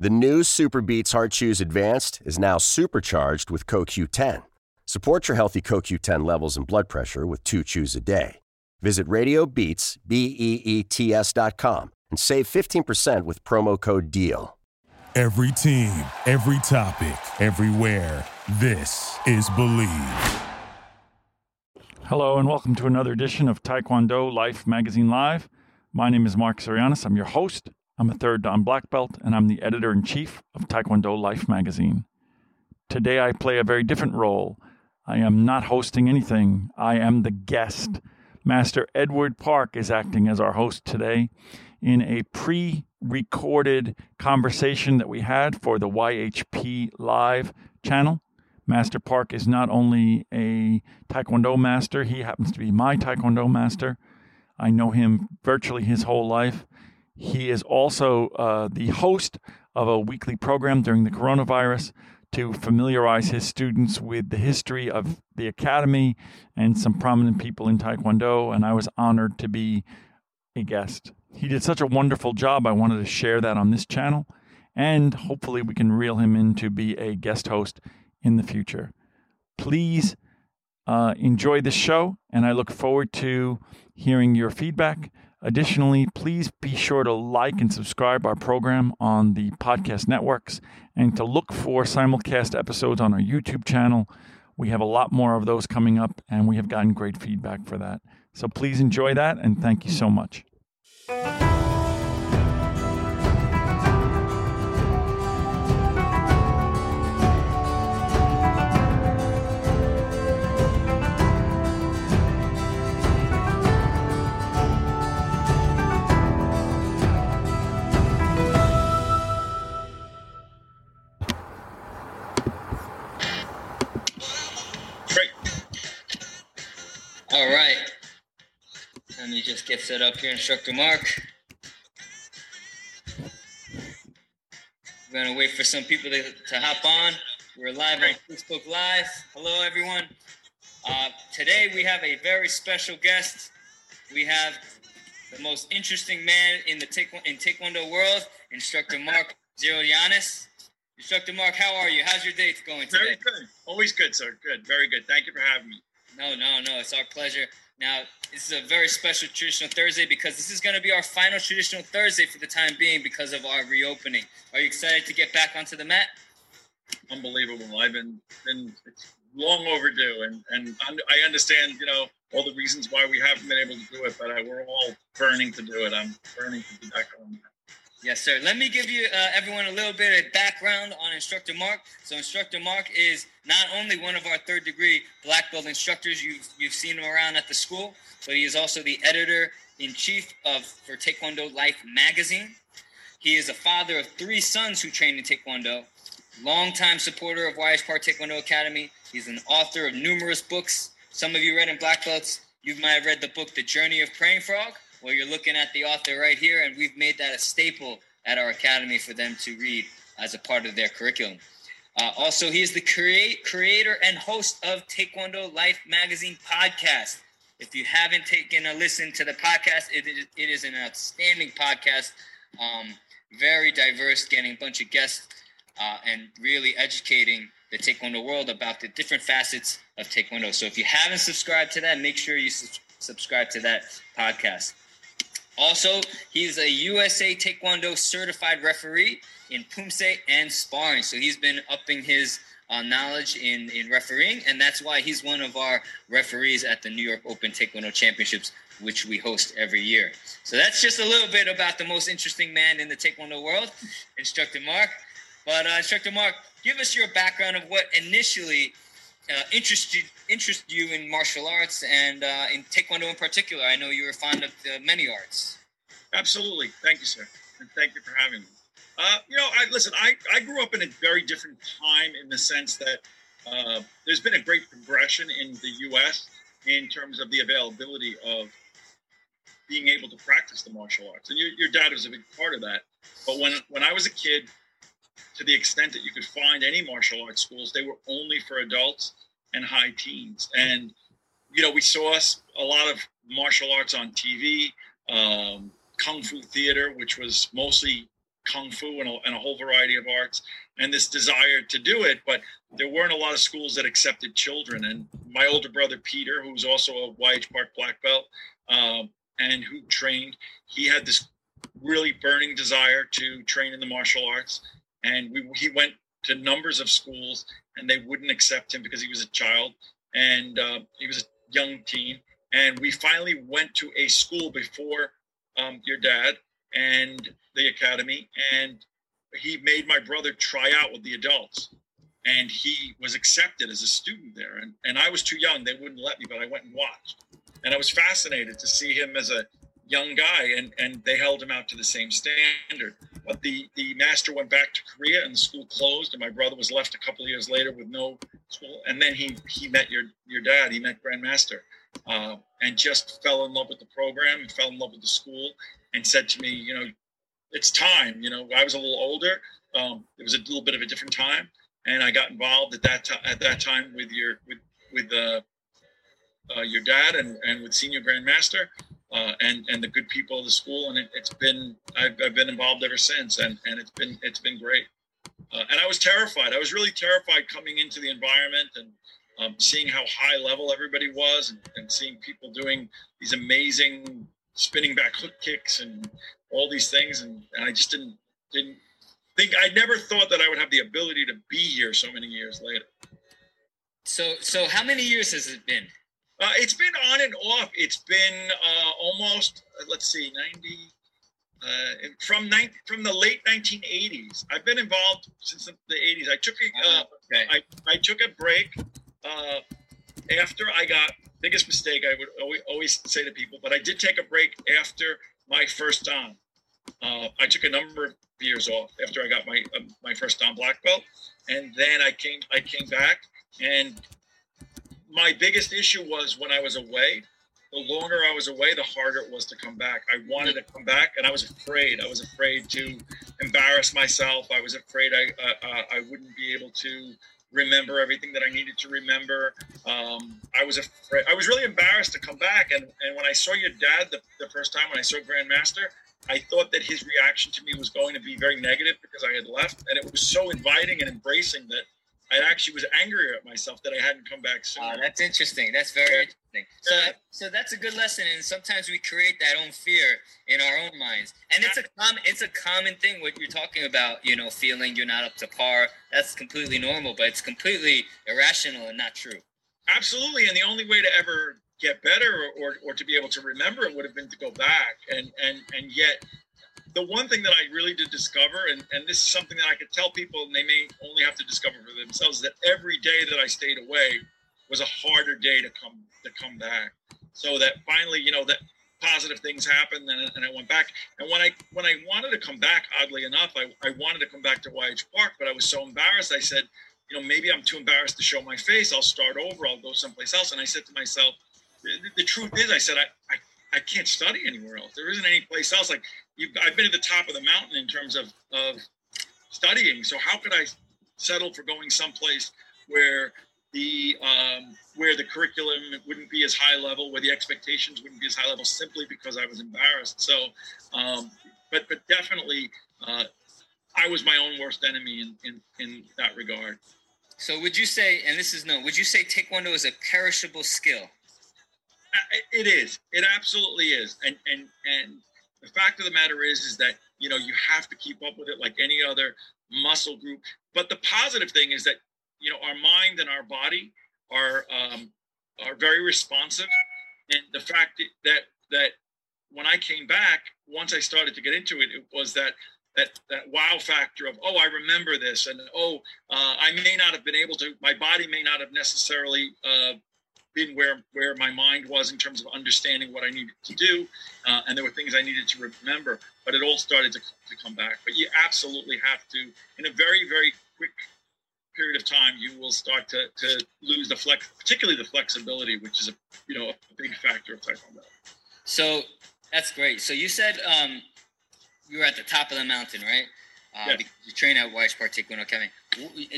The new SuperBeets Heart Chews Advanced is now supercharged with CoQ10. Support your healthy CoQ10 levels and blood pressure with two chews a day. Visit RadioBeets, B-E-E-T-S dot com and save 15% with promo code DEAL. Every team, every topic, everywhere. This is Believe. Hello, and welcome to another edition of Taekwondo Life Magazine Live. My name is Mark Sirianis. I'm your host. I'm a third Dan black belt, and I'm the editor in chief of Taekwondo Life magazine. Today, I play a very different role. I am not hosting anything, I am the guest. Master Edward Park is acting as our host today in a pre recorded conversation that we had for the YHP Live channel. Master Park is not only a Taekwondo master, he happens to be my Taekwondo master. I know him virtually his whole life. He is also uh, the host of a weekly program during the coronavirus to familiarize his students with the history of the academy and some prominent people in Taekwondo. And I was honored to be a guest. He did such a wonderful job. I wanted to share that on this channel. And hopefully, we can reel him in to be a guest host in the future. Please uh, enjoy this show, and I look forward to hearing your feedback. Additionally, please be sure to like and subscribe our program on the podcast networks and to look for simulcast episodes on our YouTube channel. We have a lot more of those coming up, and we have gotten great feedback for that. So please enjoy that, and thank you so much. All right. Let me just get set up here, Instructor Mark. We're gonna wait for some people to, to hop on. We're live on Facebook Live. Hello, everyone. Uh, today we have a very special guest. We have the most interesting man in the taekwondo, in taekwondo world, Instructor Mark Zerianis. Instructor Mark, how are you? How's your day going today? Very good. Always good, sir. Good. Very good. Thank you for having me. No, no, no. It's our pleasure. Now, this is a very special traditional Thursday because this is going to be our final traditional Thursday for the time being because of our reopening. Are you excited to get back onto the mat? Unbelievable. I've been been it's long overdue, and and I understand, you know, all the reasons why we haven't been able to do it, but I, we're all burning to do it. I'm burning to be back on. Yes, sir. Let me give you uh, everyone a little bit of background on Instructor Mark. So, Instructor Mark is not only one of our third degree black belt instructors, you've you've seen him around at the school, but he is also the editor in chief of for Taekwondo Life magazine. He is a father of three sons who train in Taekwondo, longtime supporter of YH Park Taekwondo Academy. He's an author of numerous books. Some of you read in black belts. You might have read the book The Journey of Praying Frog. Well, you're looking at the author right here, and we've made that a staple at our academy for them to read as a part of their curriculum. Uh, also, he is the create, creator and host of Taekwondo Life Magazine podcast. If you haven't taken a listen to the podcast, it is, it is an outstanding podcast. Um, very diverse, getting a bunch of guests uh, and really educating the Taekwondo world about the different facets of Taekwondo. So if you haven't subscribed to that, make sure you su- subscribe to that podcast. Also, he's a USA Taekwondo certified referee in Poomsae and sparring. So he's been upping his uh, knowledge in, in refereeing, and that's why he's one of our referees at the New York Open Taekwondo Championships, which we host every year. So that's just a little bit about the most interesting man in the Taekwondo world, Instructor Mark. But uh, Instructor Mark, give us your background of what initially uh, interested interested you in martial arts and uh, in Taekwondo in particular. I know you were fond of many arts. Absolutely. Thank you, sir, and thank you for having me. Uh, you know, I listen. I, I grew up in a very different time in the sense that uh, there's been a great progression in the U.S. in terms of the availability of being able to practice the martial arts, and your, your dad was a big part of that. But when when I was a kid, to the extent that you could find any martial arts schools, they were only for adults and high teens. And you know, we saw a lot of martial arts on TV, um, kung fu theater, which was mostly kung fu and a, and a whole variety of arts and this desire to do it but there weren't a lot of schools that accepted children. And my older brother peter who's also a YH park black belt um, and who trained he had this really burning desire to train in the martial arts. And we, he went to numbers of schools and they wouldn't accept him because he was a child and uh, he was a young teen. And we finally went to a school before um, your dad and the academy, and he made my brother try out with the adults. And he was accepted as a student there. And, and I was too young. They wouldn't let me, but I went and watched. And I was fascinated to see him as a young guy, and, and they held him out to the same standard. But the, the master went back to Korea and the school closed, and my brother was left a couple of years later with no school. And then he, he met your, your dad, he met Grandmaster, uh, and just fell in love with the program and fell in love with the school and said to me, you know, it's time. You know, I was a little older. Um, it was a little bit of a different time, and I got involved at that time. At that time, with your with with uh, uh, your dad and and with senior grandmaster. Uh, and and the good people of the school, and it, has been I've, I've been involved ever since, and and it's been it's been great. Uh, and I was terrified. I was really terrified coming into the environment and um, seeing how high level everybody was, and, and seeing people doing these amazing spinning back hook kicks and all these things, and, and I just didn't didn't think I never thought that I would have the ability to be here so many years later. So, so how many years has it been? Uh, it's been on and off. It's been uh, almost uh, let's see, ninety. Uh, from nine, from the late 1980s, I've been involved since the, 80s. I took a, uh, okay. I, I took a break uh, after I got biggest mistake I would always, always say to people, but I did take a break after my first Dan. Uh, I took a number of years off after I got my uh, my first Dan black belt, and then I came I came back, and my biggest issue was when I was away. The longer I was away, the harder it was to come back. I wanted to come back, and I was afraid. I was afraid to embarrass myself. I was afraid I uh, uh I wouldn't be able to remember everything that I needed to remember. Um, I was afraid, I was really embarrassed to come back. And, and when I saw your dad the, the first time, when I saw Grandmaster, I thought that his reaction to me was going to be very negative because I had left. And it was so inviting and embracing that I actually was angrier at myself that I hadn't come back sooner. Oh, that's interesting. That's very yeah. interesting. So, yeah. so that's a good lesson. And sometimes we create that own fear in our own minds, and it's a common, it's a common thing. What you're talking about, you know, feeling you're not up to par. That's completely normal, but it's completely irrational and not true. Absolutely, and the only way to ever get better or, or, or to be able to remember it would have been to go back, and and and yet the one thing that I really did discover, and, and this is something that I could tell people, and they may only have to discover for themselves, that every day that I stayed away was a harder day to come to come back. So that finally, you know, that positive things happened, and, and I went back. And when I when I wanted to come back, oddly enough, I, I wanted to come back to YH Park, but I was so embarrassed. I said, you know, maybe I'm too embarrassed to show my face. I'll start over. I'll go someplace else. And I said to myself, the, the truth is, I said, I, I I can't study anywhere else. There isn't any place else. Like I've been at the top of the mountain in terms of, of studying. So how could I settle for going someplace where the um, where the curriculum wouldn't be as high level, where the expectations wouldn't be as high level, simply because I was embarrassed. So, um, but but definitely, uh, I was my own worst enemy in, in in that regard. So would you say, and this is no, would you say Taekwondo is a perishable skill? It is. It absolutely is. And and and the fact of the matter is, is that you know you have to keep up with it like any other muscle group. But the positive thing is that you know our mind and our body are um, are very responsive, and the fact that that when I came back, once I started to get into it, it was that that that wow factor of oh I remember this and oh uh, I may not have been able to my body may not have necessarily uh, been where where my mind was in terms of understanding what I needed to do, uh, and there were things I needed to remember. But it all started to, to come back. But you absolutely have to, in a very very quick period of time, you will start to, to lose the flex, particularly the flexibility, which is a you know a big factor of taekwondo. So that's great. So you said um, you were at the top of the mountain, right? Uh, yes. You train at Park Taekwondo Academy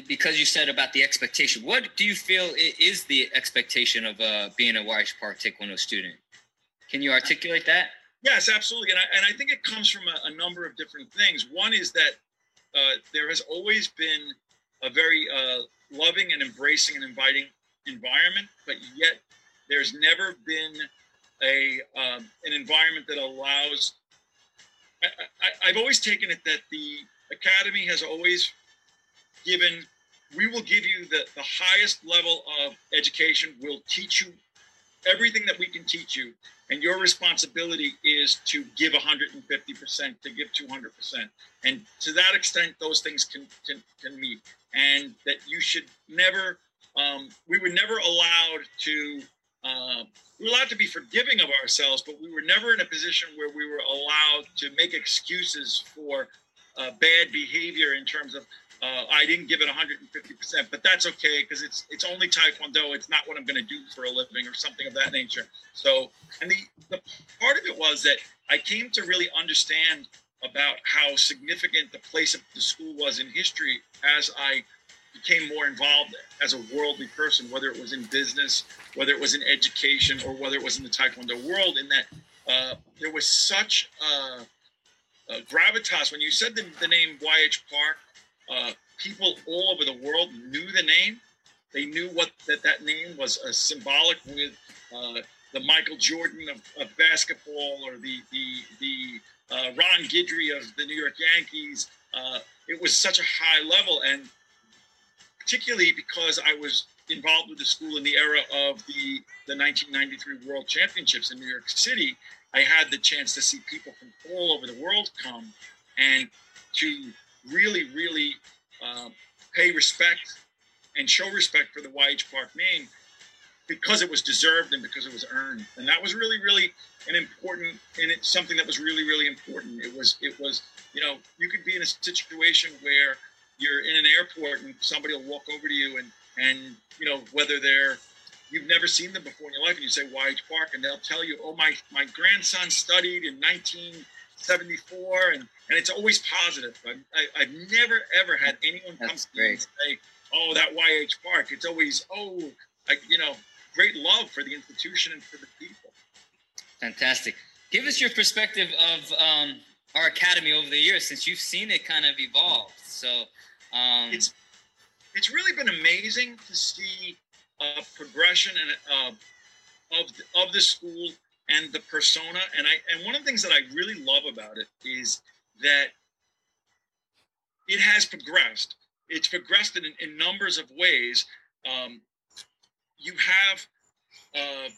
because you said about the expectation. What do you feel is the expectation of uh, being a YH Park Taekwondo student? Can you articulate that? Yes, absolutely, and I, and I think it comes from a, a number of different things. One is that uh, there has always been a very uh, loving and embracing and inviting environment, but yet there's never been a um, an environment that allows. I, have always taken it that the academy has always given. We will give you the, the highest level of education. We'll teach you everything that we can teach you and your responsibility is to give 150% to give 200% and to that extent those things can can, can meet and that you should never um, we were never allowed to uh, we were allowed to be forgiving of ourselves but we were never in a position where we were allowed to make excuses for uh, bad behavior in terms of uh, I didn't give it 150%, but that's okay because it's it's only Taekwondo. It's not what I'm going to do for a living or something of that nature. So, and the the part of it was that I came to really understand about how significant the place of the school was in history as I became more involved as a worldly person, whether it was in business, whether it was in education, or whether it was in the Taekwondo world. In that uh, there was such a, a gravitas when you said the, the name YH Park uh, people all over the world knew the name. They knew what that that name was uh, symbolic with uh, the Michael Jordan of, of, basketball or the the the uh, Ron Guidry of the New York Yankees. Uh, it was such a high level, and particularly because I was involved with the school in the era of the the 1993 World Championships in New York City. I had the chance to see people from all over the world come and to really, really uh, pay respect and show respect for the YH Park name because it was deserved and because it was earned. And that was really, really an important, and it's something that was really, really important. It was, it was, you know, you could be in a situation where you're in an airport and somebody will walk over to you and, and, you know, whether they're, you've never seen them before in your life and you say YH Park and they'll tell you, oh, my, my grandson studied in 1974 and and it's always positive. I, I, have never ever had anyone come That's to me and say, "Oh, that YH Park." It's always, "Oh, like you know, great love for the institution and for the people." Fantastic. Give us your perspective of um, our academy over the years, since you've seen it kind of evolve. So um, it's it's really been amazing to see a progression and of of the school and the persona. And I and one of the things that I really love about it is that it has progressed. It's progressed in, in numbers of ways. Um, you have uh,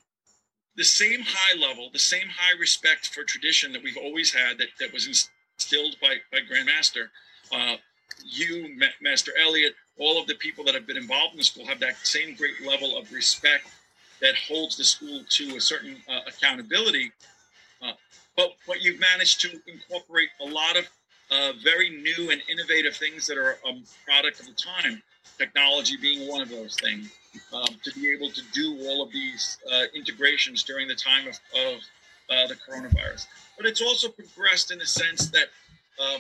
the same high level, the same high respect for tradition that we've always had that, that was instilled by, by Grandmaster. Uh, you, Ma- Master Elliot, all of the people that have been involved in the school have that same great level of respect that holds the school to a certain uh, accountability. Uh, but but you've managed to incorporate a lot of uh, very new and innovative things that are a product of the time. Technology being one of those things. Um, to be able to do all of these uh, integrations during the time of, of uh, the coronavirus. But it's also progressed in the sense that uh,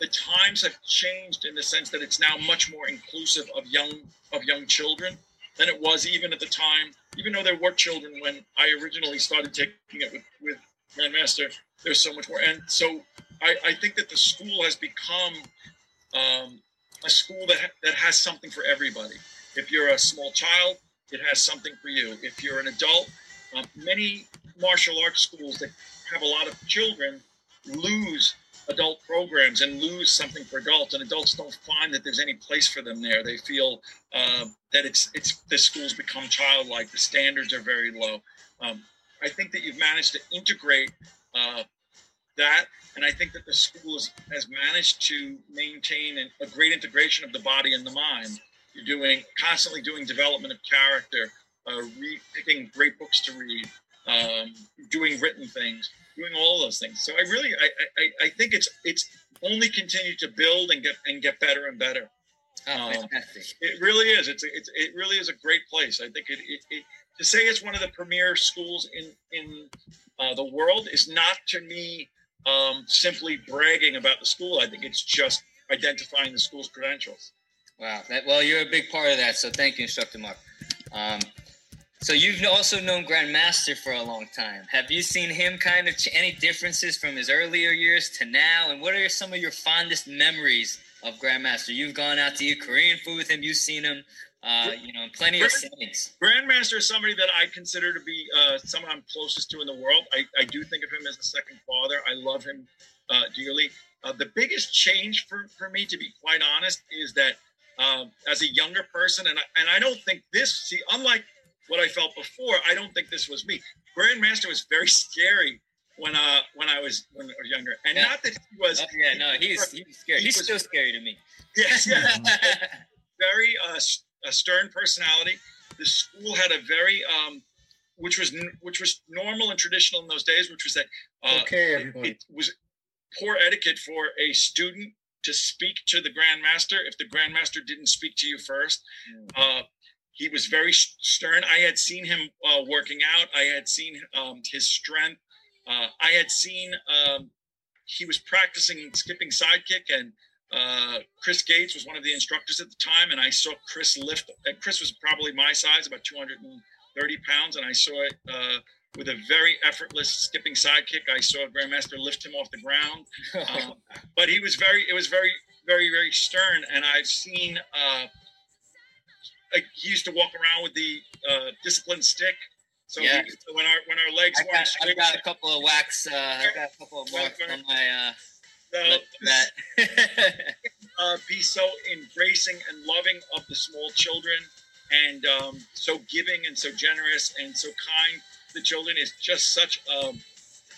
the times have changed in the sense that it's now much more inclusive of young of young children than it was even at the time. Even though there were children when I originally started taking it with, with Grandmaster, there's so much more. And so I, I think that the school has become um, a school that, ha- that has something for everybody. If you're a small child, it has something for you. If you're an adult, um, many martial arts schools that have a lot of children lose adult programs and lose something for adults, and adults don't find that there's any place for them there. They feel uh, that it's it's the schools become childlike. The standards are very low. Um, I think that you've managed to integrate uh, that, and I think that the school has, managed to maintain an, a great integration of the body and the mind. You're doing constantly doing development of character, uh, re- picking great books to read, um, doing written things, doing all those things. So I really, I, I, I think it's it's only continued to build and get and get better and better. Oh, um, it really is. It's, it's it really is a great place. I think it, it, it to say it's one of the premier schools in in uh, the world is not to me um, simply bragging about the school. I think it's just identifying the school's credentials. Wow. That, well, you're a big part of that. So thank you, Instructor Mark. Um, So you've also known Grandmaster for a long time. Have you seen him kind of ch- any differences from his earlier years to now? And what are some of your fondest memories of Grandmaster? You've gone out to eat Korean food with him. You've seen him, uh, you know, in plenty of settings. Grandmaster is somebody that I consider to be uh, someone I'm closest to in the world. I, I do think of him as a second father. I love him uh, dearly. Uh, the biggest change for, for me, to be quite honest, is that um, as a younger person, and I, and I don't think this, see, unlike what I felt before, I don't think this was me. Grandmaster was very scary when uh when I was when I was younger, and Yeah. not that he was. Oh, yeah, no, he's he's scary. He He's was- still scary to me. Yes, yes. very uh, s- a stern personality. The school had a very um, which was which was normal and traditional in those days, which was that uh, okay, it, everybody. it was poor etiquette for a student to speak to the grandmaster if the grandmaster didn't speak to you first. Uh, he was very stern. I had seen him uh, working out. I had seen um, his strength. Uh, I had seen um, he was practicing skipping sidekick, and uh, Chris Gates was one of the instructors at the time. And I saw Chris lift. And Chris was probably my size, about 230 pounds, and I saw it uh, with a very effortless skipping sidekick. I saw Grandmaster lift him off the ground um, but he was very it was very very very stern and i've seen uh like he used to walk around with the uh discipline stick so Yeah. he when our when our legs I weren't got, I've got a couple of wax. Uh, I've got a couple of marks on my uh, that. uh, be so embracing and loving of the small children and um, so giving and so generous and so kind the children is just such um,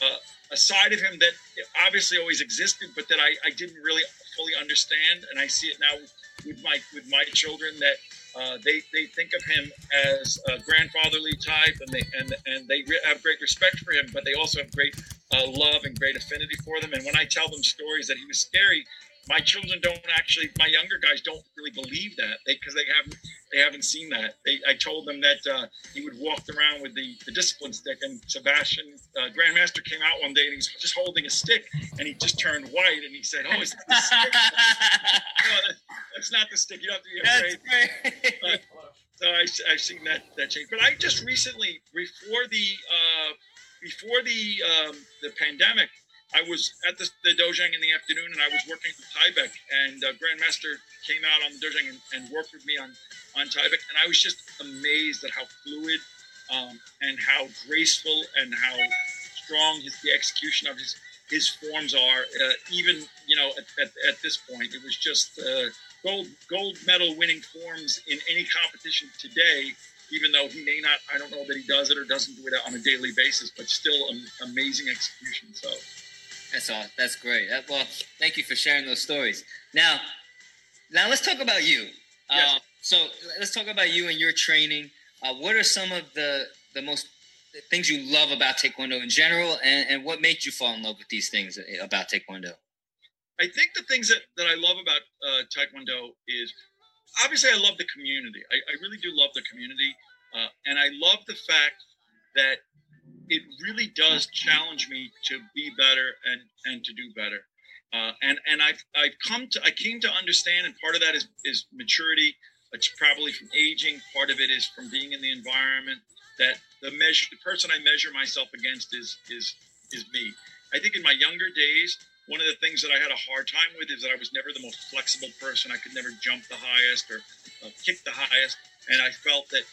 uh, a side of him that obviously always existed but that I, I didn't really fully understand and I see it now with my with my children that uh, they they think of him as a grandfatherly type and they and and they re- have great respect for him but they also have great uh, love and great affinity for them. And when I tell them stories that he was scary my children don't actually my younger guys don't really believe that. They because they haven't they haven't seen that. They, i told them that uh, he would walk around with the, the discipline stick and sebastian uh, grandmaster came out one day and he's just holding a stick and he just turned white and he said oh is that the stick? No, that, that's not the stick. You don't have to be afraid. That's great. so I, I've seen that that change. But I just recently, before the uh, before the um, the pandemic, I was at the, the dojang in the afternoon, and I was working with Taebaek, and uh, Grandmaster came out on the dojang and, and worked with me on on Taebaek, and I was just amazed at how fluid um, and how graceful and how strong his, the execution of his his forms are. Uh, even you know at, at, at this point, it was just. Uh, gold gold medal winning forms in any competition today even though he may not i don't know that he does it or doesn't do it on a daily basis but still an amazing execution so That's all. That's great. That, well, thank you for sharing those stories. Now, now let's talk about you. Yes. Uh, so let's talk about you and your training. Uh, what are some of the the most things you love about Taekwondo in general, and, and what made you fall in love with these things about Taekwondo? i think the things that, that i love about uh, taekwondo is obviously i love the community i, I really do love the community uh, and i love the fact that it really does challenge me to be better and and to do better uh, and and I've I've come to I came to understand, and part of that is is maturity. It's probably from aging. Part of it is from being in the environment. That the measure, the person I measure myself against is is is me. I think in my younger days, one of the things that I had a hard time with is that I was never the most flexible person. I could never jump the highest or uh, kick the highest, and I felt that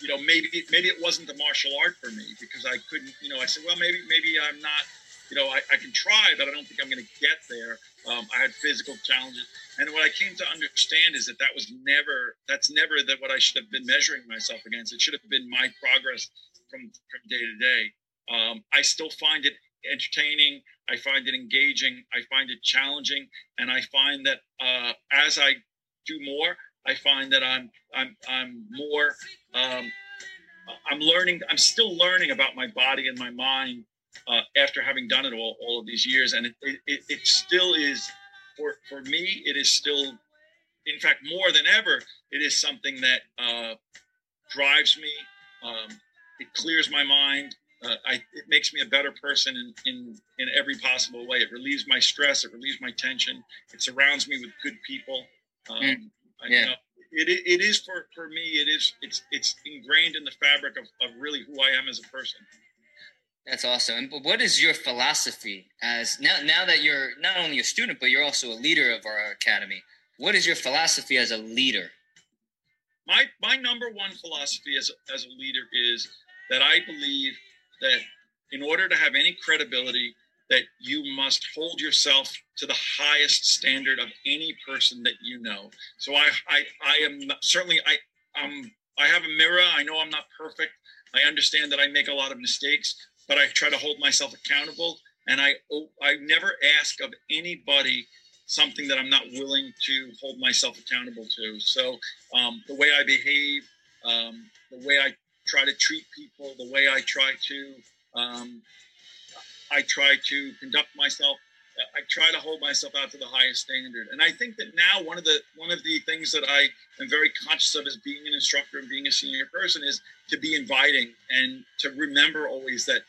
you know maybe maybe it wasn't the martial art for me because I couldn't. You know, I said, well, maybe maybe I'm not you know, I, I can try, but I don't think I'm going to get there. Um, I had physical challenges, and what I came to understand is that that was never, that's never that what I should have been measuring myself against. It should have been my progress from from day to day. Um, I still find it entertaining. I find it engaging. I find it challenging, and I find that uh, as I do more, I find that I'm I'm I'm more. Um, I'm learning. I'm still learning about my body and my mind uh, after having done it all, all of these years. And it, it, it still is, for, for me, it is still, in fact, more than ever, it is something that uh, drives me. Um, it clears my mind. Uh, I, it makes me a better person in, in, in every possible way. It relieves my stress. It relieves my tension. It surrounds me with good people. Um, Mm, yeah. you know, it, it is for, for me, it is, it's, it's ingrained in the fabric of, of really who I am as a person. That's awesome. But what is your philosophy as now, now that you're not only a student, but you're also a leader of our academy? What is your philosophy as a leader? My, my number one philosophy as, as a leader is that I believe that in order to have any credibility, that you must hold yourself to the highest standard of any person that you know. So I, I, I am certainly I, um, I have a mirror. I know I'm not perfect. I understand that I make a lot of mistakes, but I try to hold myself accountable. And I, I never ask of anybody something that I'm not willing to hold myself accountable to. So um, the way I behave, um, the way I try to treat people, the way I try to um, I try to conduct myself. I try to hold myself out to the highest standard. And I think that now one of the one of the things that I am very conscious of as being an instructor and being a senior person is to be inviting and to remember always that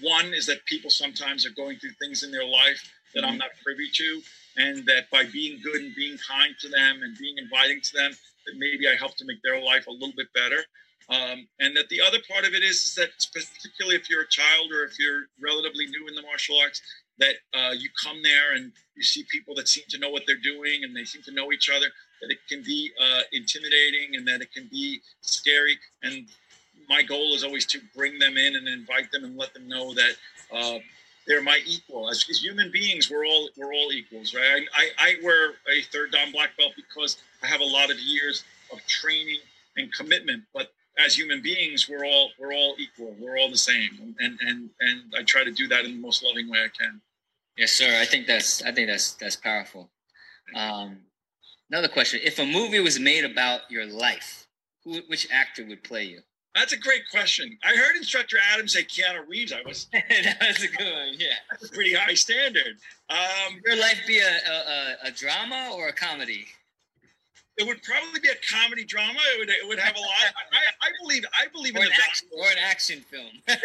one is that people sometimes are going through things in their life that I'm mm-hmm. not privy to, and that by being good and being kind to them and being inviting to them, that maybe I help to make their life a little bit better. Um, and that the other part of it is, is, that particularly if you're a child or if you're relatively new in the martial arts, that uh, you come there and you see people that seem to know what they're doing and they seem to know each other, that it can be uh, intimidating and that it can be scary. And my goal is always to bring them in and invite them and let them know that uh, they're my equal. As, as, human beings, we're all we're all equals, right? I, I wear a third dan black belt because I have a lot of years of training and commitment, but as human beings, we're all we're all equal. We're all the same, and and and I try to do that in the most loving way I can. Yes, sir. I think that's I think that's that's powerful. Um, another question: If a movie was made about your life, who which actor would play you? That's a great question. I heard Instructor Adams say Keanu Reeves. I was that was a good one. Yeah, that's a pretty high standard. Um, Would your life be a, a, a drama or a comedy? It would probably be a comedy drama. It would it would have a lot. I, I believe I believe or in the action, or an action film. I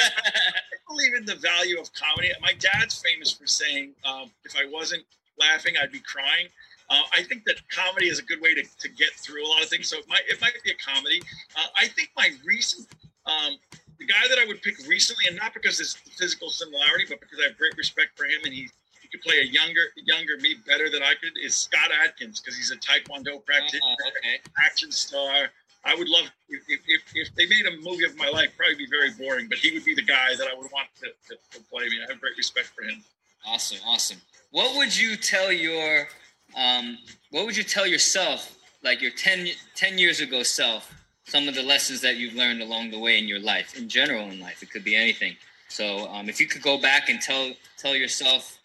believe in the value of comedy. My dad's famous for saying, um, "If I wasn't laughing, I'd be crying." Uh, I think that comedy is a good way to, to get through a lot of things. So it might it might be a comedy. Uh, I think my recent um, the guy that I would pick recently, and not because there's physical similarity, but because I have great respect for him and he could play a younger younger me better than I could is Scott Adkins because he's a Taekwondo practitioner, oh, okay. action star. I would love if, if, if, they made a movie of my life, probably be very boring, but he would be the guy that I would want to, to, to play me. I have great respect for him. Awesome, awesome. What would you tell your um, what would you tell yourself, like your 10, 10 years ago self, some of the lessons that you've learned along the way in your life, in general in life? It could be anything. So um, if you could go back and tell tell yourself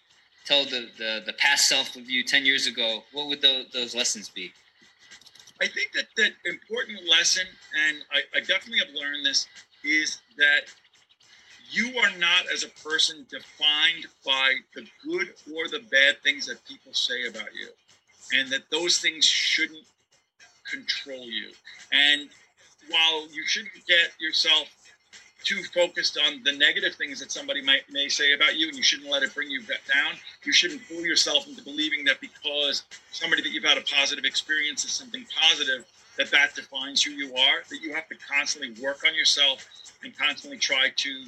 tell the, the, the past self of you 10 years ago, what would those, those lessons be? I think that that important lesson, and I, I definitely have learned this, is that you are not as a person defined by the good or the bad things that people say about you, and that those things shouldn't control you. And while you shouldn't get yourself too focused on the negative things that somebody might may say about you, and you shouldn't let it bring you down. You shouldn't fool yourself into believing that because somebody that you've had a positive experience is something positive, that that defines who you are. That you have to constantly work on yourself and constantly try to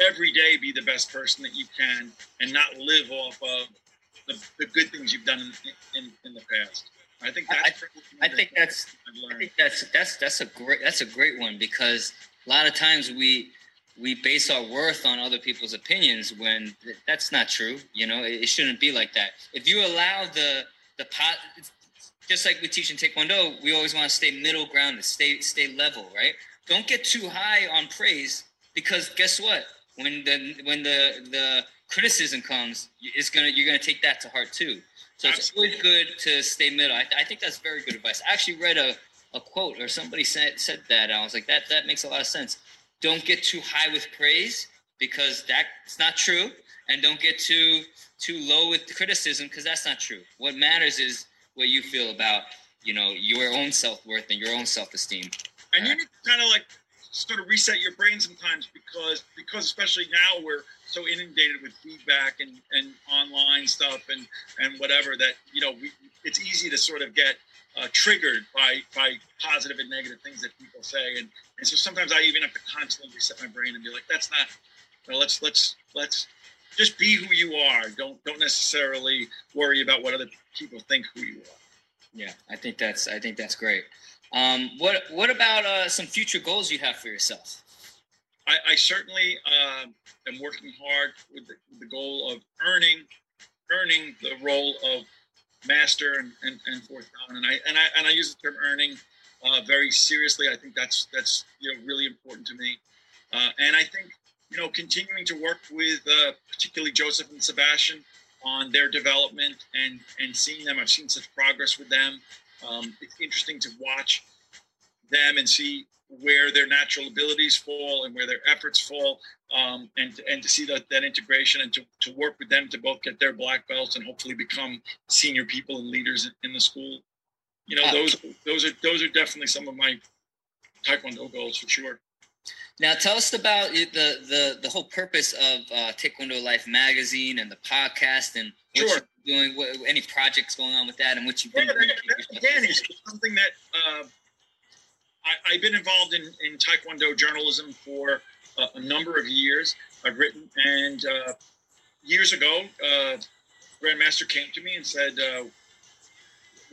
every day be the best person that you can, and not live off of the, the good things you've done in, in, in the past. I think that's. I, I think that's. I think that's that's that's a great that's a great one because a lot of times we we base our worth on other people's opinions when that's not true. You know, it, it shouldn't be like that. If you allow the the pot, just like we teach in Taekwondo, we always want to stay middle ground, stay stay level, right? Don't get too high on praise because guess what? When the when the the criticism comes, it's gonna you're gonna take that to heart too. So it's always good to stay middle. I, I think that's very good advice. I actually read a a quote or somebody said said that. and I was like, that that makes a lot of sense. Don't get too high with praise because that's not true, and don't get too too low with criticism because that's not true. What matters is what you feel about you know your own self worth and your own self esteem. And you need to kind of like sort of reset your brain sometimes because because especially now we're so inundated with feedback and and online stuff and and whatever that you know we, it's easy to sort of get uh, triggered by by positive and negative things that people say, and and so sometimes I even have to constantly reset my brain and be like, that's not. You know, let's let's let's just be who you are. Don't don't necessarily worry about what other people think who you are. Yeah, I think that's I think that's great. Um, what what about uh, some future goals you have for yourself? I, I certainly uh, am working hard with the, with the, goal of earning earning the role of master and, and, and fourth dan. And I and I and I use the term earning uh, very seriously. I think that's that's you know really important to me. Uh, and I think you know continuing to work with uh, particularly Joseph and Sebastian on their development and and seeing them. I've seen such progress with them. Um, it's interesting to watch them and see where their natural abilities fall and where their efforts fall, um, and and to see that that integration and to, to work with them to both get their black belts and hopefully become senior people and leaders in, in the school. You know, those those are those are definitely some of my taekwondo goals for sure. Now, tell us about the the the whole purpose of uh, Taekwondo Life magazine and the podcast, and what sure. you're doing, what, any projects going on with that, and what you've been yeah, doing. That, again, is something that uh, I, have been involved in, in Taekwondo journalism for uh, a number of years. I've written, and uh, years ago, uh, Grandmaster came to me and said, uh,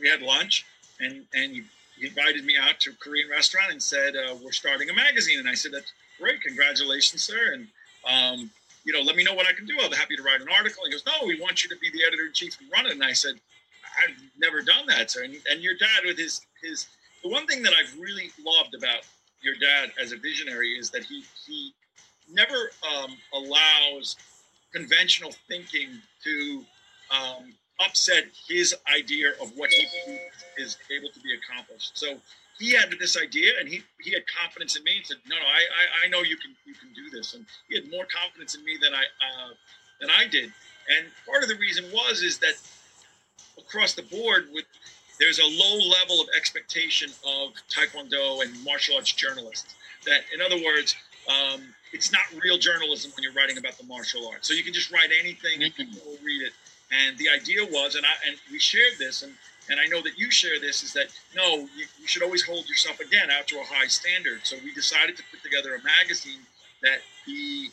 we had lunch, and, and he, invited me out to a Korean restaurant and said, uh, we're starting a magazine. And I said, that's great. Congratulations, sir. And, um, you know, let me know what I can do. I'll be happy to write an article. He goes, no, we want you to be the editor in chief and run it. And I said, I've never done that, sir. And, and your dad with his, his, the one thing that I've really loved about your dad as a visionary is that he he never um, allows conventional thinking to um, upset his idea of what he is able to be accomplished. So he had this idea, and he he had confidence in me and said, "No, no, I I, I know you can you can do this." And he had more confidence in me than I uh, than I did. And part of the reason was is that across the board with there's a low level of expectation of Taekwondo and martial arts journalists. That, in other words, um, it's not real journalism when you're writing about the martial arts. So you can just write anything and people will read it. And the idea was, and I and we shared this, and and I know that you share this, is that no, you, you should always hold yourself again out to a high standard. So we decided to put together a magazine that the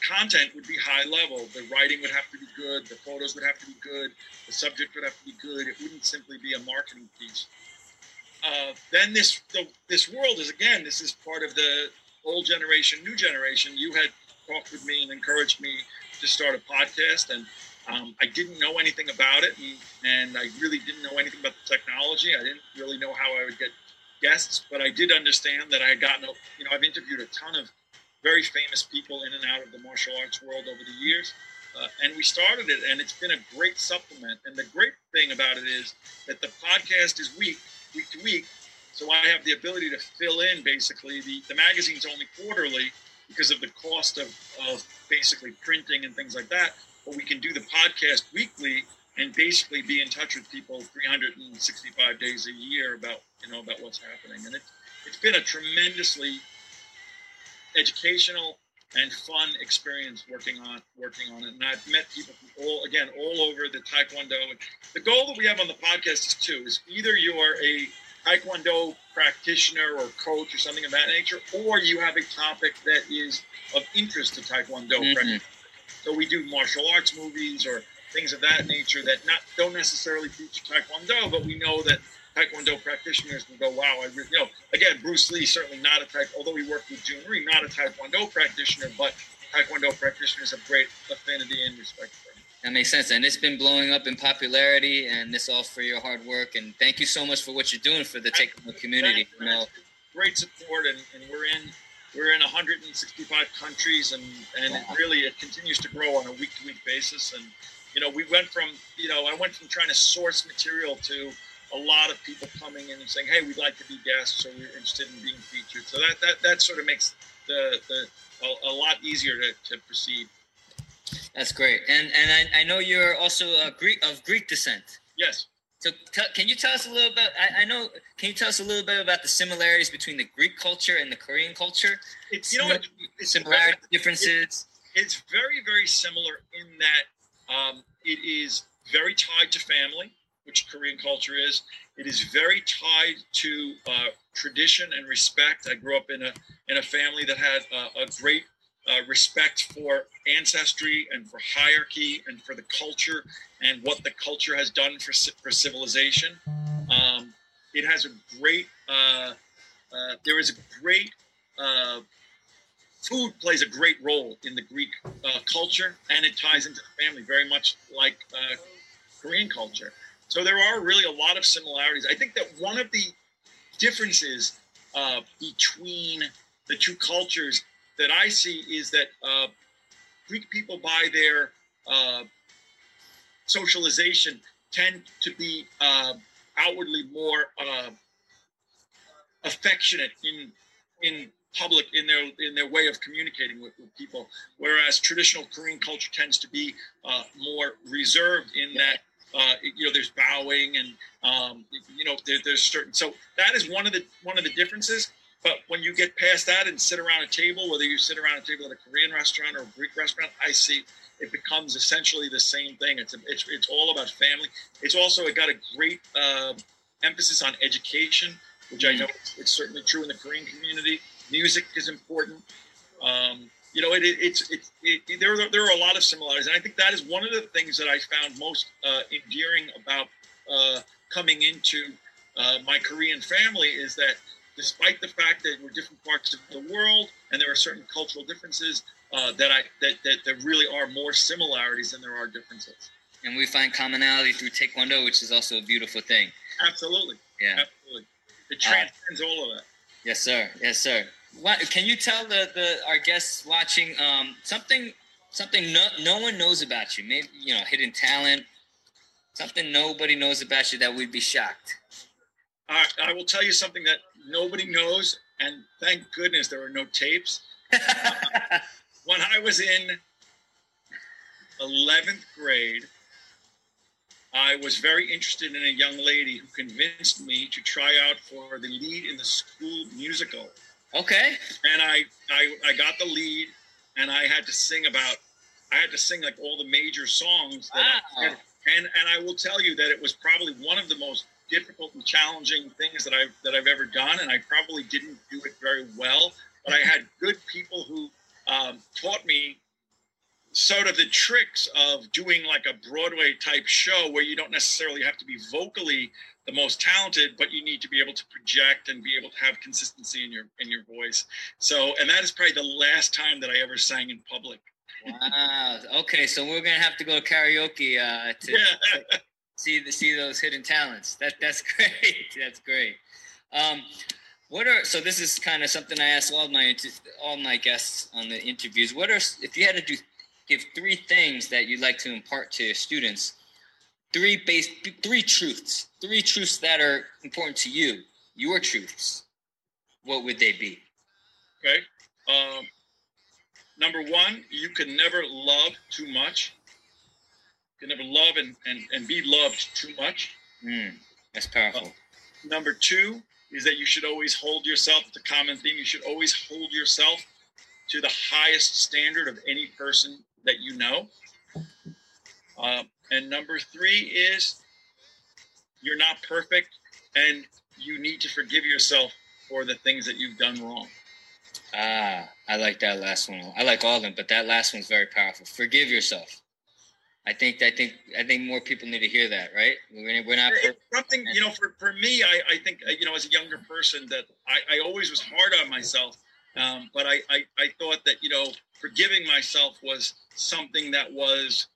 content would be high level. The writing would have to be good. The photos would have to be good. The subject would have to be good. It wouldn't simply be a marketing piece. Uh, then this the, this world is again. This is part of the old generation, new generation. You had talked with me and encouraged me to start a podcast, and um, I didn't know anything about it, and, and I really didn't know anything about the technology. I didn't really know how I would get guests, but I did understand that I had gotten, you know, I've interviewed a ton of very famous people in and out of the martial arts world over the years. Uh, and we started it, and it's been a great supplement. And the great thing about it is that the podcast is week, week to week. So I have the ability to fill in basically. The, the magazine's only quarterly because of the cost of, of basically printing and things like that. But we can do the podcast weekly and basically be in touch with people 365 days a year about you know about what's happening. And it, it's been a tremendously educational and fun experience working on working on it. And I've met people from all again all over the Taekwondo. The goal that we have on the podcast is two: is either you are a Taekwondo practitioner or coach or something of that nature, or you have a topic that is of interest to Taekwondo. Mm-hmm. So we do martial arts movies or things of that nature that not don't necessarily feature Taekwondo, but we know that Taekwondo practitioners will go, wow, I, you know, again, Bruce Lee certainly not a type, although he worked with Rhee, not a Taekwondo practitioner, but Taekwondo practitioners have great affinity and respect for him. That makes sense, and it's been blowing up in popularity, and this all for your hard work. And thank you so much for what you're doing for the Taekwondo community. You know, great support, and, and we're in we're in 165 countries, and and wow. it really it continues to grow on a week to week basis. And you know, we went from you know I went from trying to source material to a lot of people coming in and saying, "Hey, we'd like to be guests, so we're interested in being featured." So that that, that sort of makes the the a, a lot easier to, to proceed. That's great, and and I, I know you're also a Greek of Greek descent. Yes. So t- can you tell us a little bit? I, I, know. Can you tell us a little bit about the similarities between the Greek culture and the Korean culture? It's you know what it's similarities, differences. it's very very similar in that um, it is very tied to family which Korean culture is. It is very tied to uh, tradition and respect. I grew up in a in a family that had uh, a great uh, respect for ancestry and for hierarchy and for the culture and what the culture has done for for civilization. Um, it has a great. Uh, uh, there is a great. Uh, food plays a great role in the Greek culture, and it ties into the family very much like Korean culture. So there are really a lot of similarities. I think that one of the differences uh, between the two cultures that I see is that uh, Greek people, by their uh, socialization, tend to be uh, outwardly more uh, affectionate in in public in their in their way of communicating with, with people, whereas traditional Korean culture tends to be uh, more reserved in that uh, you know, there's bowing and um, you know, there, there's certain. So that is one of the one of the differences. But when you get past that and sit around a table, whether you sit around a table at a Korean restaurant or a Greek restaurant, I see it becomes essentially the same thing. It's a, it's it's all about family. It's also it got a great uh, emphasis on education, which I know it's, it's, certainly true in the Korean community. Music is important. Um, you know, it, it, it's it, it, there are, there are a lot of similarities, and I think that is one of the things that I found most uh, endearing about uh, coming into uh, my Korean family is that despite the fact that we're different parts of the world and there are certain cultural differences, uh, that I that, that there really are more similarities than there are differences. And we find commonality through Taekwondo, which is also a beautiful thing. Absolutely. Yeah. Absolutely. It transcends all of that. Yes, sir. Yes, sir. What can you tell the, the our guests watching um, something something no, no one knows about you? Maybe you know hidden talent, something nobody knows about you that we'd be shocked. Uh, I will tell you something that nobody knows, and thank goodness there are no tapes. when I was in 11th grade, I was very interested in a young lady who convinced me to try out for the lead in the school musical. Okay. And I, I, I got the lead, and I had to sing about, I had to sing like all the major songs. That wow. I, and and I will tell you that it was probably one of the most difficult and challenging things that I've that I've ever done, and I probably didn't do it very well. But I had good people who um, taught me sort of the tricks of doing like a Broadway type show where you don't necessarily have to be vocally the most talented, but you need to be able to project and be able to have consistency in your in your voice. So, and that is probably the last time that I ever sang in public. Wow. Okay, so we're gonna have to go karaoke uh, to, yeah. to see the see those hidden talents. That that's great. That's great. Um, what are so? This is kind of something I ask all my all my guests on the interviews. What are if you had to do give three things that you'd like to impart to your students three base three truths three truths that are important to you your truths what would they be? Okay um, number one you can never love too much. You can never love and, and, and be loved too much. Mm, that's powerful. Uh, number two is that you should always hold yourself the common theme you should always hold yourself to the highest standard of any person that you know. Uh, and number three is you're not perfect and you need to forgive yourself for the things that you've done wrong. Ah, I like that last one. I like all of them, but that last one's very powerful. Forgive yourself. I think I think I think more people need to hear that, right? We're, we're not perfect. something you know. For, for me, I, I think you know, as a younger person, that I, I always was hard on myself, um, but I, I I thought that you know, forgiving myself was something that was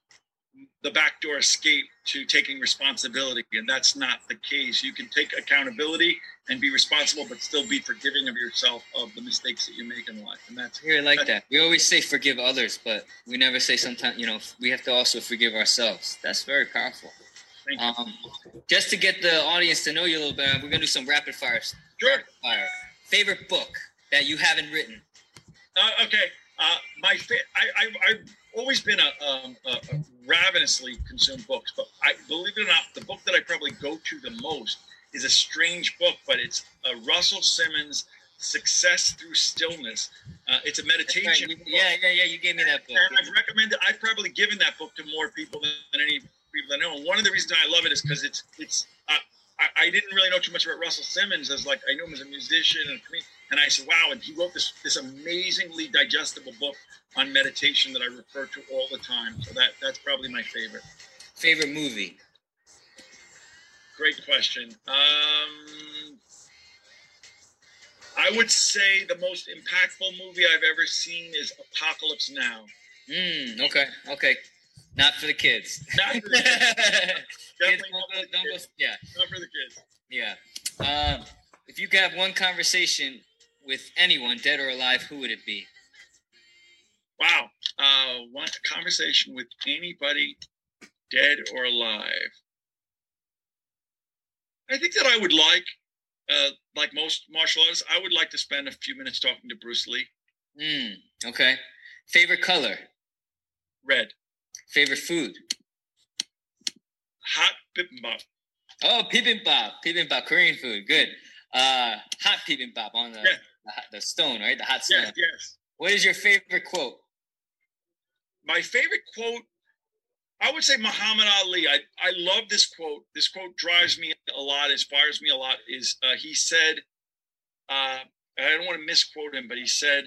the backdoor escape to taking responsibility and that's not the case. You can take accountability and be responsible but still be forgiving of yourself of the mistakes that you make in life and that's here like that we always say forgive others but we never say sometimes you know we have to also forgive ourselves. That's very powerful. Um, just to get the audience to know you a little bit we're gonna do some rapid fire sure. rapid fire. Favorite book that you haven't written? Uh, okay uh, my fa- I, I, I've always been a, um, a, a ravenously consumed books, but I believe it or not, the book that I probably go to the most is a strange book, but it's uh, Russell Simmons' Success Through Stillness. Uh, it's a meditation. Right. yeah, yeah, yeah. You gave me that book. And I've recommended. I've probably given that book to more people than, than any people that know. And one of the reasons I love it is because it's it's. Uh, I, I, didn't really know too much about Russell Simmons as like I knew him as a musician and and I said, wow, and he wrote this this amazingly digestible book on meditation that I refer to all the time. So that that's probably my favorite. Favorite movie? Great question. Um, I would say the most impactful movie I've ever seen is Apocalypse Now. Mm, okay, okay. Not for the kids. Not for the kids. kids don't go, don't kids. go, yeah. Not for the kids. Yeah. Um, if you could have one conversation with anyone, dead or alive, who would it be? Wow. Uh, one conversation with anybody, dead or alive. I think that I would like, uh, like most martial artists, I would like to spend a few minutes talking to Bruce Lee. Mm, okay. Favorite color? Red. Favorite food? Hot bibimbap. Oh, bibimbap. Bibimbap, Korean food. Good. Uh, hot bibimbap on the, Yeah. the, the stone, right? The hot stone. Yes, yes. What is your favorite quote? My favorite quote, I would say Muhammad Ali. I, I love this quote. This quote drives me a lot, inspires me a lot. Is uh, he said, uh, I don't want to misquote him, but he said,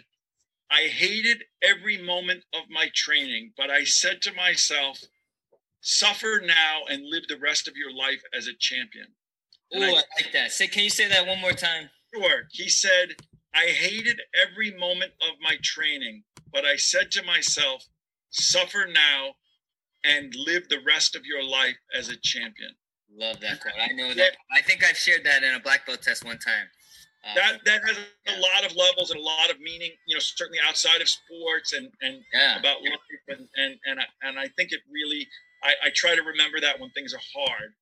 I hated every moment of my training, but I said to myself, suffer now and live the rest of your life as a champion. Oh, I, I- like that. Say, can you say that one more time? Sure. He said, I hated every moment of my training, but I said to myself, suffer now and live the rest of your life as a champion. Love that quote. I know that. I think I've shared that in a black belt test one time. That that has a lot of levels and a lot of meaning, you know, certainly outside of sports and and yeah. about life and and and I, and I think it really I, I try to remember that when things are hard.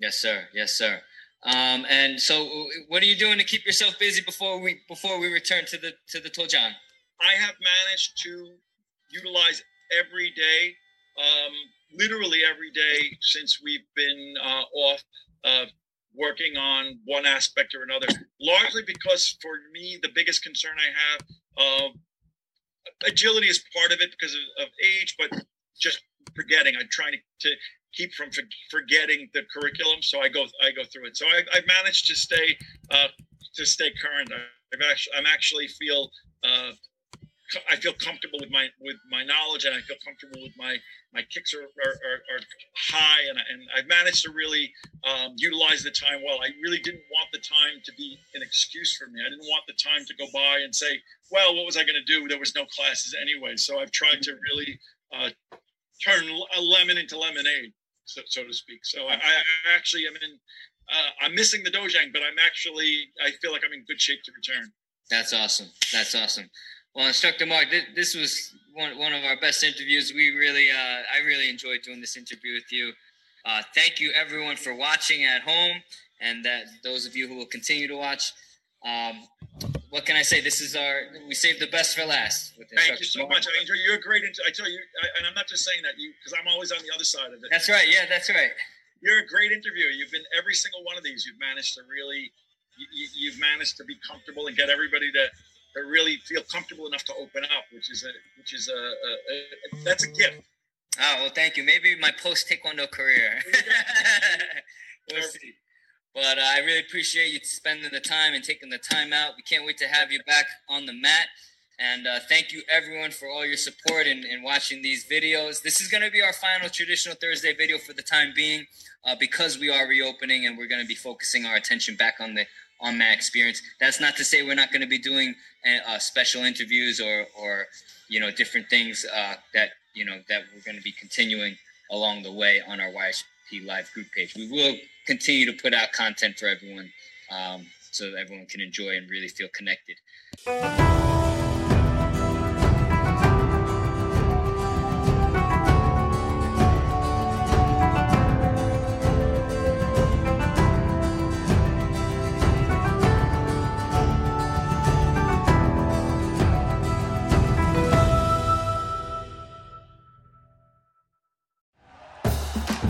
Yes, sir. Yes, sir. Um, and so, uh, what are you doing to keep yourself busy before we before we return to the to the dojang? I have managed to utilize every day, um, literally every day since we've been uh, off uh, working on one aspect or another. Largely because for me, the biggest concern I have, uh, agility is part of it because of, of age, but just forgetting. I'm trying to, to keep from for, forgetting the curriculum, so I go I go through it. So I, I've managed to stay uh, to stay current. I've actually I'm actually feel uh, I feel comfortable with my with my knowledge, and I feel comfortable with my my kicks are are, are, are high, and I, and I've managed to really um, utilize the time well. I really didn't want the time to be an excuse for me. I didn't want the time to go by and say, "Well, what was I going to do? There was no classes anyway." So I've tried to really uh, turn a lemon into lemonade, so, so to speak. So I, I actually am in. Uh, I'm missing the dojang, but I'm actually. I feel like I'm in good shape to return. That's awesome. That's awesome. Well, Instructor Mark, th- this was one, one of our best interviews. We really, uh, I really enjoyed doing this interview with you. Uh, thank you, everyone, for watching at home, and that those of you who will continue to watch. Um, what can I say? This is our. We saved the best for last. With Thank you so Mark. much. I enjoy. You're a great. I tell you, I, and I'm not just saying that you because I'm always on the other side of it. That's right. Yeah, that's right. You're a great interviewer. You've been every single one of these. You've managed to really, you, you- you've managed to be comfortable and get everybody to, to really feel comfortable enough to open up, which is a, which is a, a, a that's a gift. Oh well, thank you. Maybe my post taekwondo career. we'll see. But uh, I really appreciate you spending the time and taking the time out. We can't wait to have you back on the mat. And uh, thank you everyone for all your support and, and watching these videos. This is going to be our final traditional Thursday video for the time being, uh, because we are reopening and we're going to be focusing our attention back on the on mat experience. That's not to say we're not going to be doing uh, special interviews or or you know different things uh, that you know that we're going to be continuing along the way on our YSP Live group page. We will continue to put out content for everyone um, so that everyone can enjoy and really feel connected.